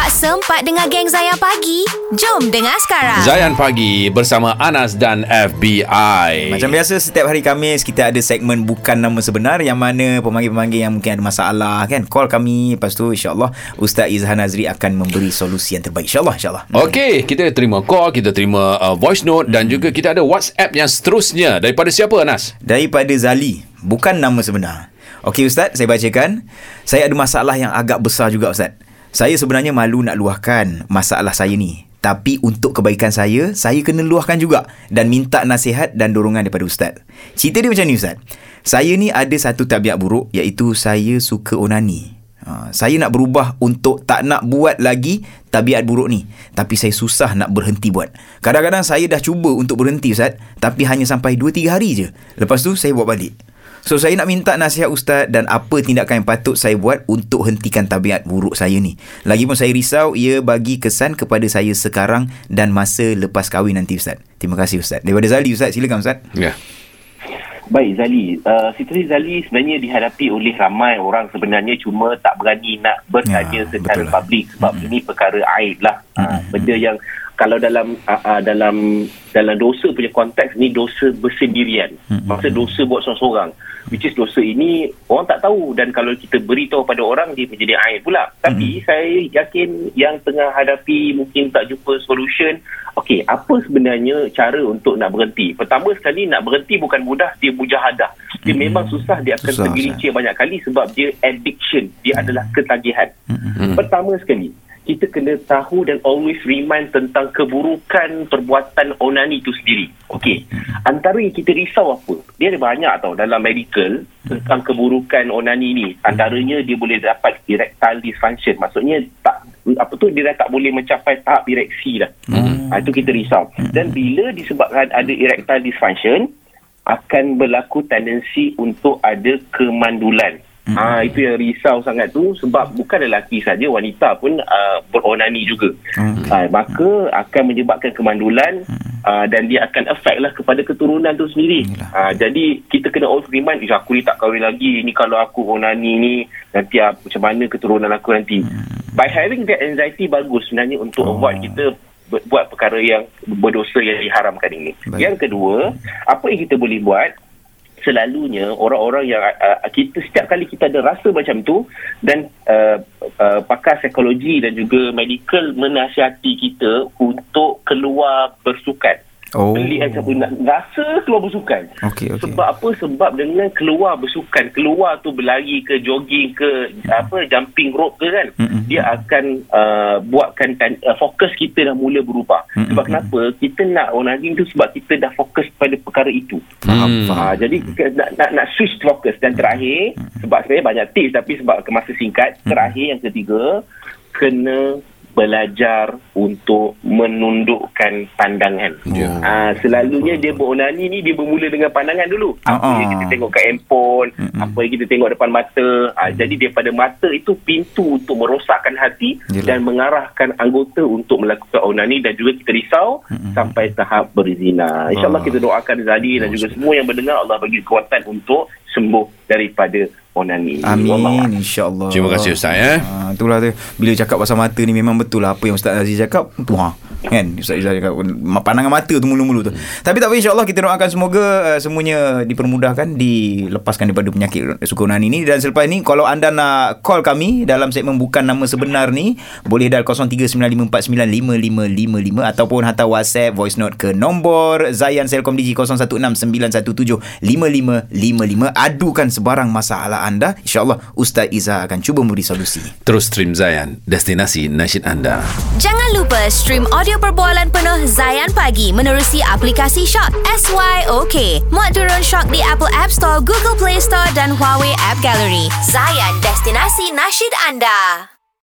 Tak sempat dengar geng Zayan pagi? Jom dengar sekarang. Zayan Pagi bersama Anas dan FBI. Macam biasa setiap hari Khamis kita ada segmen bukan nama sebenar yang mana pemanggil-pemanggil yang mungkin ada masalah kan call kami lepas tu insyaAllah Ustaz Izhan Azri akan memberi solusi yang terbaik insyaAllah insyaAllah Okey, kita terima call, kita terima uh, voice note dan juga kita ada WhatsApp yang seterusnya daripada siapa Anas? daripada Zali bukan nama sebenar Okey Ustaz saya bacakan saya ada masalah yang agak besar juga Ustaz saya sebenarnya malu nak luahkan masalah saya ni tapi untuk kebaikan saya, saya kena luahkan juga dan minta nasihat dan dorongan daripada Ustaz. Cerita dia macam ni Ustaz. Saya ni ada satu tabiat buruk iaitu saya suka onani. Ha, saya nak berubah untuk tak nak buat lagi tabiat buruk ni. Tapi saya susah nak berhenti buat. Kadang-kadang saya dah cuba untuk berhenti Ustaz. Tapi hanya sampai 2-3 hari je. Lepas tu saya buat balik. So saya nak minta nasihat Ustaz dan apa tindakan yang patut saya buat untuk hentikan tabiat buruk saya ni. Lagipun saya risau ia bagi kesan kepada saya sekarang dan masa lepas kahwin nanti Ustaz. Terima kasih Ustaz. Daripada Zali Ustaz, silakan Ustaz. Ya. Baik Zali, uh, situasi Zali sebenarnya dihadapi oleh ramai orang sebenarnya cuma tak berani nak bertanya Ya, secara betul lah. publik sebab Mm-mm. ini perkara aib lah. Uh, Mm-mm. benda yang kalau dalam uh, uh, dalam dalam dosa punya konteks ni dosa bersendirian. Mm-mm. Maksud dosa buat seorang-seorang. Which is dosa ini orang tak tahu dan kalau kita beritahu pada orang dia menjadi aib pula. Tapi saya yakin yang tengah hadapi mungkin tak jumpa solution. Okey, apa sebenarnya cara untuk nak berhenti? Pertama sekali nak berhenti bukan mudah, dia mujahadah. Dia Mm-mm. memang susah, dia akan Susah, tergelincir banyak kali sebab dia addiction. Dia adalah ketagihan. Hmm. Pertama sekali, kita kena tahu dan always remind tentang keburukan perbuatan onani itu sendiri. Okey. Antara yang kita risau apa? Dia ada banyak tau dalam medical tentang keburukan onani ni. Antaranya dia boleh dapat erectile dysfunction. Maksudnya tak apa tu dia dah tak boleh mencapai tahap ereksi dah. Hmm. Ha, itu kita risau. Dan bila disebabkan ada erectile dysfunction akan berlaku tendensi untuk ada kemandulan. Hmm. Ah itu yang risau sangat tu sebab bukan lelaki saja wanita pun uh, beronani juga. Hmm. Uh, maka akan menyebabkan kemandulan uh, dan dia akan efek lah kepada keturunan tu sendiri. Yalah. Uh, jadi kita kena remind, "Ish, aku ni tak kahwin lagi. Ni kalau aku onani ni nanti uh, macam mana keturunan aku nanti." By having that anxiety bagus sebenarnya untuk Oh. avoid kita buat perkara yang berdosa yang diharamkan ini. Baik. Yang kedua, apa yang kita boleh buat selalunya orang-orang yang uh, kita setiap kali kita ada rasa macam tu dan uh, uh, pakar psikologi dan juga medical menasihati kita untuk keluar. Oh. Beli macam nak rasa keluar bersukan. Okey, okey. Sebab apa? Sebab dengan keluar bersukan, keluar tu berlari ke jogging ke apa jumping rope ke kan, Mm-mm. dia akan uh, buatkan tan- uh, fokus kita dah mula berubah. Mm-mm. Sebab kenapa? Kita nak onani tu sebab kita dah fokus pada perkara itu. Faham, Hmm. faham. Ha, jadi ke- nak, nak, nak switch fokus dan terakhir sebab sebenarnya banyak tips tapi sebab masa singkat terakhir yang ketiga kena belajar untuk menundukkan pandangan. Ya. Ah, selalunya dia beronani ni dia bermula dengan pandangan dulu. Apa Ah, yang ah. kita tengok kat handphone, Mm-mm. apa yang kita tengok depan mata. Ah, jadi daripada mata itu pintu untuk merosakkan hati Yelah. dan mengarahkan anggota untuk melakukan onani dan juga kita risau Mm-mm. sampai tahap berzina. InsyaAllah Ah. kita doakan Zali dan juga semua yang mendengar Allah bagi kekuatan untuk sembuh daripada onani. Amin insyaAllah. Terima kasih, Ustaz, ya. ha, Itulah tu Bila cakap pasal mata ni Memang betul lah Apa yang Ustaz Aziz cakap Tu ha Kan? Ustaz Aziz cakap Pandangan mata tu mulu-mulu tu. Tapi tak apa insyaAllah Kita doakan semoga uh, Semuanya dipermudahkan Dilepaskan daripada penyakit Suka onani ni. Dan selepas ni Kalau anda nak call kami Dalam segmen Bukan Nama Sebenar ni Boleh dial 0395495555 Ataupun hantar WhatsApp Voice note ke nombor Zayan Selcom Digi 0169175555 Adukan sebarang masalah anda InsyaAllah Ustaz Izzah akan cuba memberi solusi Terus stream Zayan, destinasi nasyid anda. Jangan lupa stream audio perbualan penuh Zayan Pagi menerusi aplikasi Shock SYOK. Muat turun Shock di Apple App Store, Google Play Store dan Huawei App Gallery. Zayan, destinasi nasyid anda.